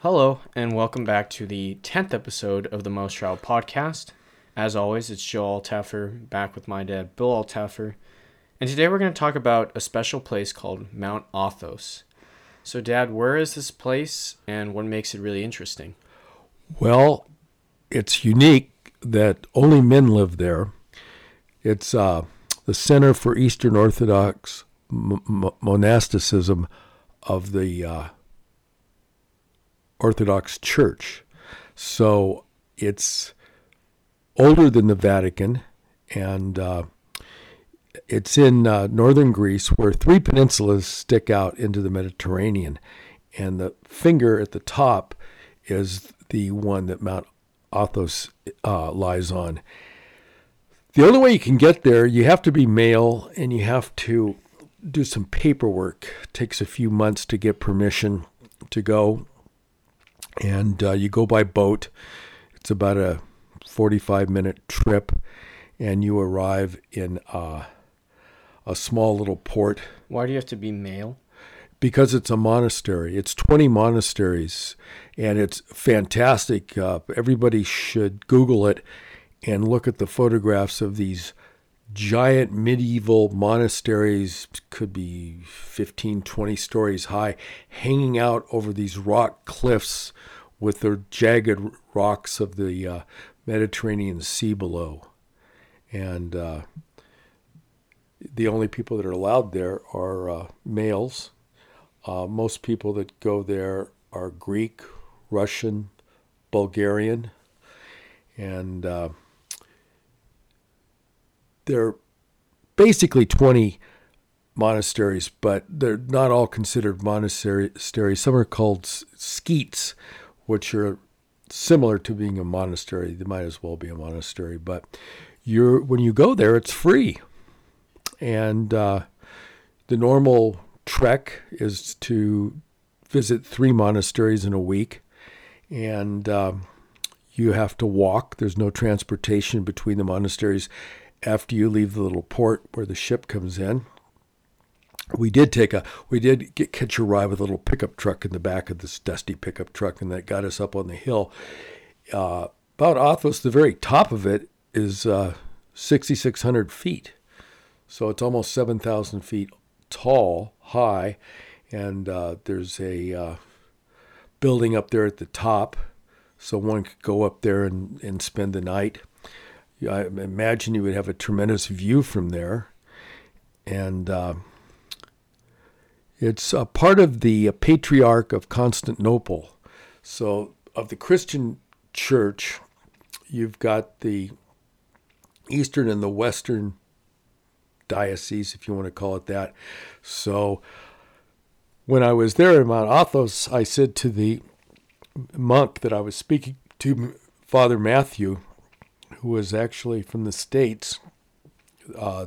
Hello, and welcome back to the 10th episode of the Most Travel Podcast. As always, it's Joe Altaffer back with my dad, Bill Altaffer. And today we're going to talk about a special place called Mount Athos. So, Dad, where is this place and what makes it really interesting? Well, it's unique that only men live there. It's uh, the Center for Eastern Orthodox m- m- Monasticism of the uh, Orthodox Church. So it's older than the Vatican, and uh, it's in uh, northern Greece where three peninsulas stick out into the Mediterranean. And the finger at the top is the one that Mount Athos uh, lies on. The only way you can get there, you have to be male and you have to do some paperwork. It takes a few months to get permission to go. And uh, you go by boat. It's about a 45 minute trip. And you arrive in uh, a small little port. Why do you have to be male? Because it's a monastery. It's 20 monasteries and it's fantastic. Uh, everybody should Google it and look at the photographs of these giant medieval monasteries, could be 15, 20 stories high, hanging out over these rock cliffs with their jagged rocks of the uh, Mediterranean Sea below. And uh, the only people that are allowed there are uh, males. Uh, most people that go there are Greek, Russian, Bulgarian, and uh, they're basically 20 monasteries, but they're not all considered monasteries. Some are called sketes, which are similar to being a monastery. They might as well be a monastery, but you're when you go there, it's free, and uh, the normal trek is to visit three monasteries in a week, and um, you have to walk. There's no transportation between the monasteries after you leave the little port where the ship comes in. We did take a we did get catch a ride with a little pickup truck in the back of this dusty pickup truck, and that got us up on the hill. Uh, about Athos, the very top of it is uh, 6,600 feet, so it's almost 7,000 feet tall, high, and uh, there's a uh, building up there at the top, so one could go up there and, and spend the night. I imagine you would have a tremendous view from there, and uh, it's a part of the Patriarch of Constantinople. So, of the Christian Church, you've got the Eastern and the Western diocese, if you want to call it that. So, when I was there in Mount Athos, I said to the monk that I was speaking to, Father Matthew, who was actually from the States, uh,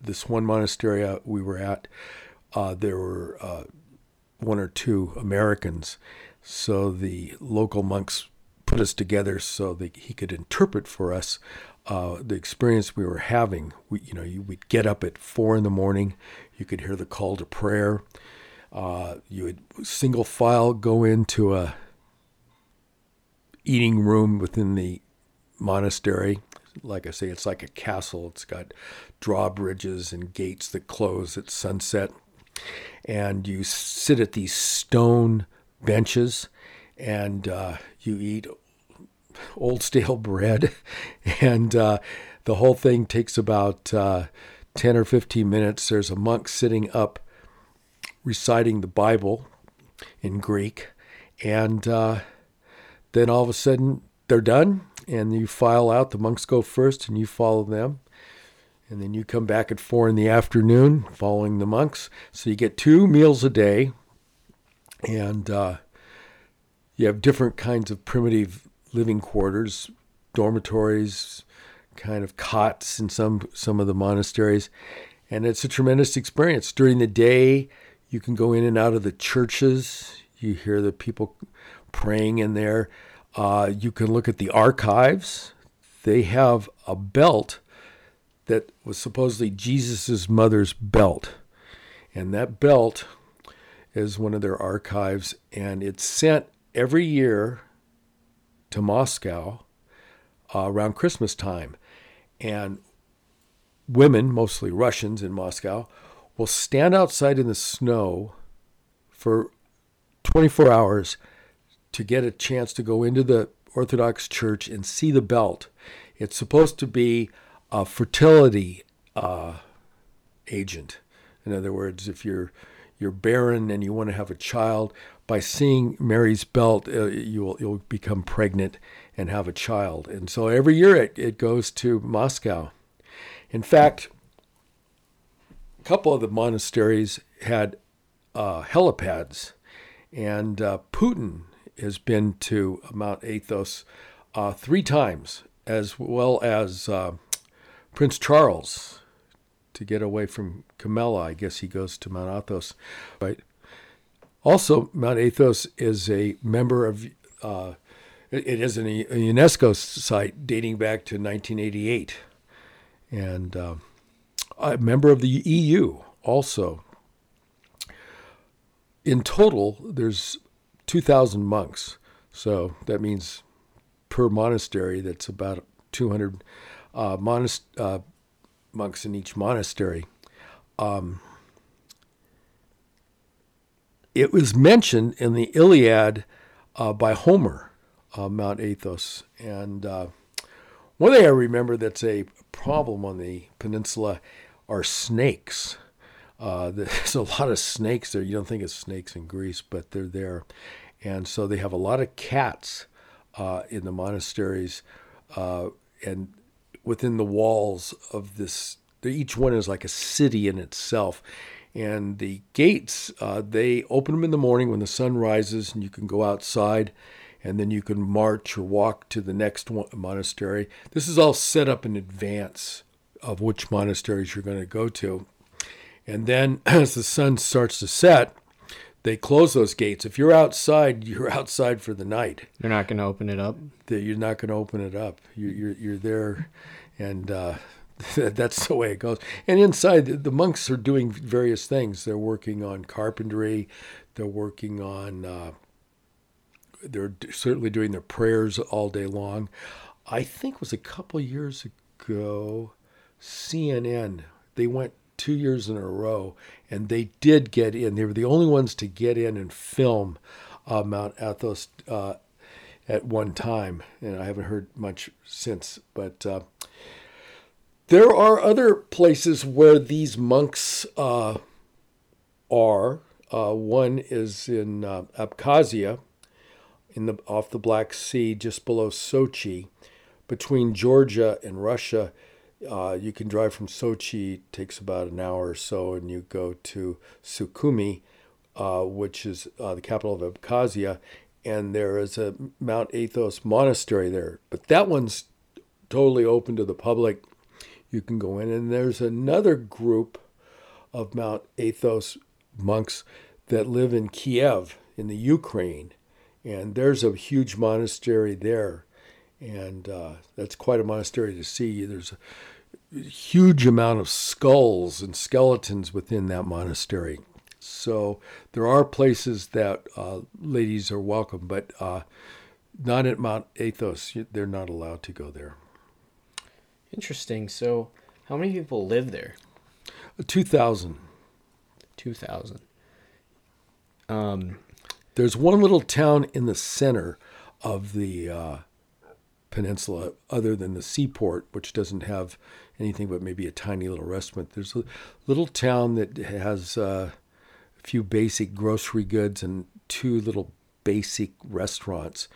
this one monastery we were at, uh, there were uh, one or two Americans. So the local monks put us together so that he could interpret for us uh, the experience we were having. We, you know, you, we'd get up at four in the morning. You could hear the call to prayer. Uh, you would single file go into a eating room within the monastery. Like I say, it's like a castle. It's got drawbridges and gates that close at sunset. And you sit at these stone benches and uh, you eat old stale bread. And uh, the whole thing takes about uh, 10 or 15 minutes. There's a monk sitting up reciting the Bible in Greek. And uh, then all of a sudden they're done and you file out. The monks go first and you follow them. And then you come back at four in the afternoon following the monks. So you get two meals a day. And uh, you have different kinds of primitive living quarters, dormitories, kind of cots in some, some of the monasteries. And it's a tremendous experience. During the day, you can go in and out of the churches. You hear the people praying in there. Uh, you can look at the archives. They have a belt that was supposedly Jesus' mother's belt. And that belt is one of their archives, and it's sent every year to Moscow uh, around Christmas time. And women, mostly Russians in Moscow, will stand outside in the snow for 24 hours to get a chance to go into the Orthodox Church and see the belt. It's supposed to be a fertility uh, agent. In other words, if you're you're barren and you want to have a child, by seeing Mary's belt, uh, you'll you'll become pregnant and have a child. And so every year it, it goes to Moscow. In fact, a couple of the monasteries had uh, helipads, and uh, Putin has been to Mount Athos uh, three times, as well as uh, Prince Charles to get away from Camilla. I guess he goes to Mount Athos, right? Also, Mount Athos is a member of. Uh, it is a UNESCO site dating back to 1988, and uh, a member of the EU also. In total, there's 2,000 monks, so that means per monastery, that's about 200 uh, monast- uh, monks in each monastery. Um, it was mentioned in the Iliad uh, by Homer, uh, Mount Athos. And uh, one thing I remember that's a problem on the peninsula are snakes. Uh, there's a lot of snakes there. You don't think of snakes in Greece, but they're there. And so they have a lot of cats uh, in the monasteries uh, and within the walls of this. Each one is like a city in itself and the gates, uh, they open them in the morning when the sun rises, and you can go outside, and then you can march or walk to the next monastery. This is all set up in advance of which monasteries you're going to go to. And then as the sun starts to set, they close those gates. If you're outside, you're outside for the night. You're not going to open it up. You're not going to open it up. You're you're, you're there, and uh, that's the way it goes. And inside, the monks are doing various things. They're working on carpentry. They're working on. Uh, they're certainly doing their prayers all day long. I think it was a couple years ago, CNN. They went two years in a row, and they did get in. They were the only ones to get in and film uh, Mount Athos uh, at one time, and I haven't heard much since. But uh, there are other places where these monks uh, are. Uh, one is in uh, Abkhazia, in the off the Black Sea, just below Sochi, between Georgia and Russia. Uh, you can drive from Sochi; takes about an hour or so, and you go to Sukhumi, uh, which is uh, the capital of Abkhazia, and there is a Mount Athos monastery there. But that one's totally open to the public you can go in. And there's another group of Mount Athos monks that live in Kiev in the Ukraine. And there's a huge monastery there. And uh, that's quite a monastery to see. There's a huge amount of skulls and skeletons within that monastery. So there are places that uh, ladies are welcome, but uh, not at Mount Athos. They're not allowed to go there. Interesting. So, how many people live there? 2,000. 2,000. Um, There's one little town in the center of the uh, peninsula, other than the seaport, which doesn't have anything but maybe a tiny little restaurant. There's a little town that has uh, a few basic grocery goods and two little basic restaurants.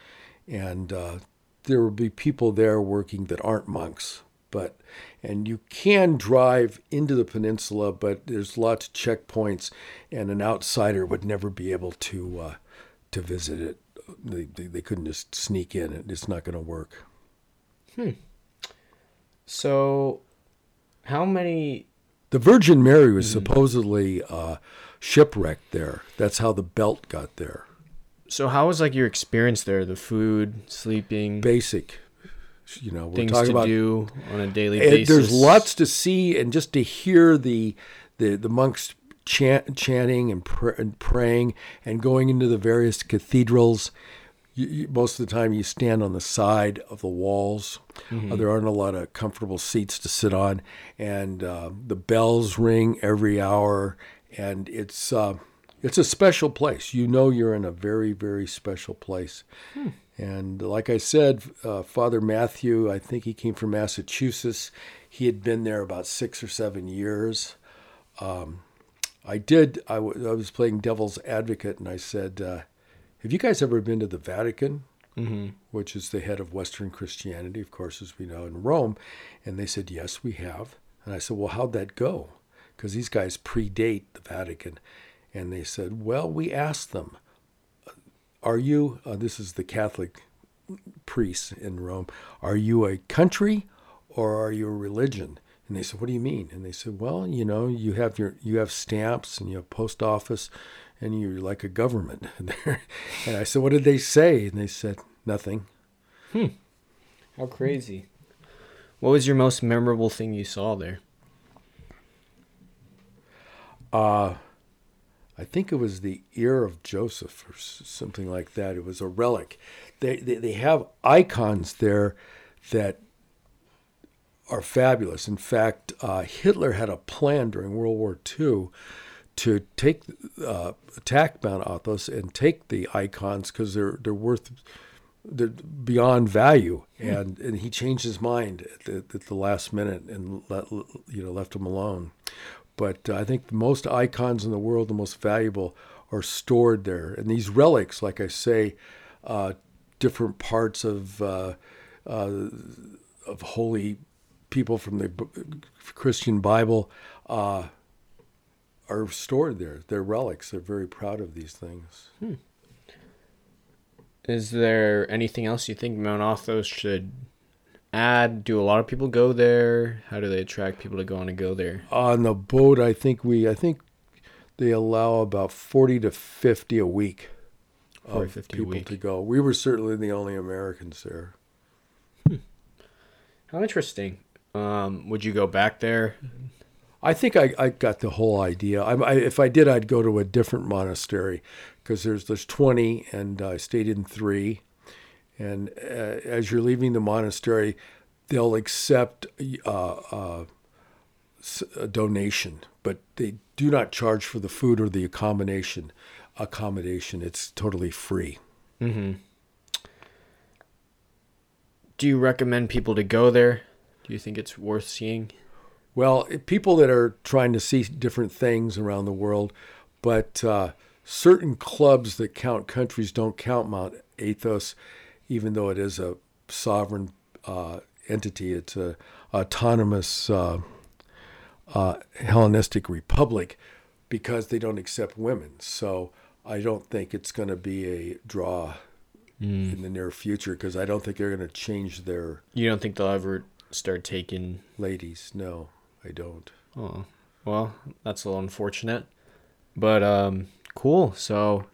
And uh, there will be people there working that aren't monks but and you can drive into the peninsula, but there's lots of checkpoints, and an outsider would never be able to uh, to visit it. They, they, they couldn't just sneak in. It's not going to work. Hmm. So, how many? The Virgin Mary was mm-hmm. supposedly uh, shipwrecked there. That's how the belt got there. So, how was like your experience there? The food, sleeping, basic you know, we're things talking to about, do on a daily basis. There's lots to see, and just to hear the the the monks chant, chanting and, pr- and praying, and going into the various cathedrals. you, you, most of the time you stand on the side of the walls. Uh, there aren't a lot of comfortable seats to sit on, and uh, the bells ring every hour, and it's uh, it's a special place. You know you're in a very very special place. And like I said, uh, Father Matthew, I think he came from Massachusetts. He had been there about six or seven years. Um, I did. I, w- I was playing devil's advocate, and I said, uh, "Have you guys ever been to the Vatican, Mm-hmm. which is the head of Western Christianity, of course, as we know in Rome?" And they said, "Yes, we have." And I said, "Well, how'd that go?" Because these guys predate the Vatican, and they said, "Well, we asked them, are you? Uh, this is the Catholic priests in Rome. Are you a country, or are you a religion?" And they said, "What do you mean?" And they said, "Well, you know, you have your you have stamps and you have post office, and you're like a government." and I said, "What did they say?" And they said, "Nothing." Hmm. How crazy. What was your most memorable thing you saw there? Uh, I think it was the ear of Joseph or something like that. It was a relic. They they, they have icons there that are fabulous. In fact, uh, Hitler had a plan during World War II to take uh, attack Mount Athos and take the icons because they're they're worth they're beyond value, and and he changed his mind at the, at the last minute and let, you know left him alone. But uh, I think most icons in the world, the most valuable, are stored there, and these relics, like I say, uh, different parts of uh, uh, of holy people from the Christian Bible uh, are stored there. They're relics. They're very proud of these things. Is there anything else you think Mount Athos should add? Do a lot of people go there? How do they attract people to go on and go there? On the boat, I think we, I think they allow about forty to fifty a week 40, of 50 a people week. to go. We were certainly the only Americans there. How interesting. Um, would you go back there? I think I, I got the whole idea. I, I, if I did, I'd go to a different monastery because there's there's 20, and I stayed in three. And uh, as you're leaving the monastery, they'll accept uh, uh, a donation, but they do not charge for the food or the accommodation. Accommodation, it's totally free. Mm-hmm. Do you recommend people to go there? Do you think it's worth seeing? Well, people that are trying to see different things around the world, but uh, certain clubs that count countries don't count Mount Athos, even though it is a sovereign uh, entity. It's a autonomous uh, uh, Hellenistic republic because they don't accept women. So I don't think it's going to be a draw in the near future because I don't think they're going to change their You don't think they'll ever start taking? ladies. No, I don't. Oh, well, that's a little unfortunate, but um, cool. So,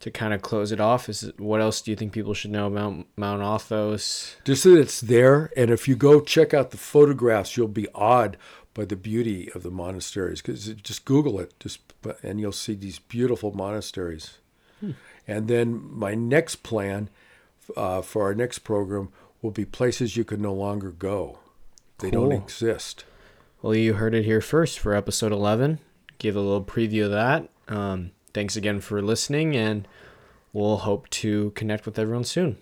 to kind of close it off, is what else do you think people should know about Mount Athos? Just that it's there, and if you go check out the photographs, you'll be awed by the beauty of the monasteries. Because just Google it, just and you'll see these beautiful monasteries. And then my next plan uh, for our next program will be places you can no longer go; they don't exist. Well, you heard it here first for episode 11. Give a little preview of that. Um, thanks again for listening, and we'll hope to connect with everyone soon.